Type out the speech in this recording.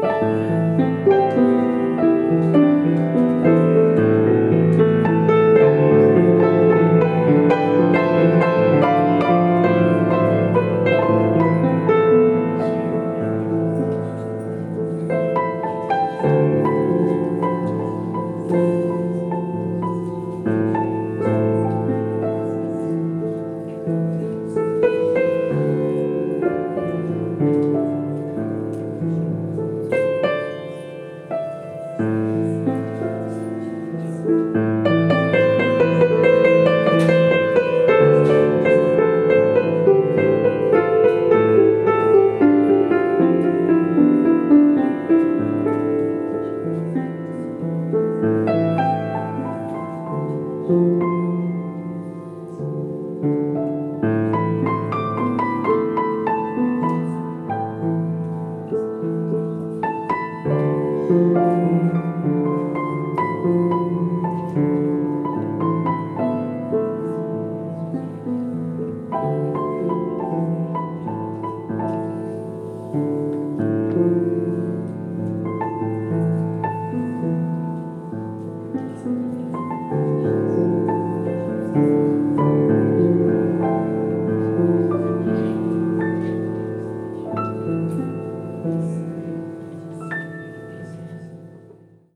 Bye.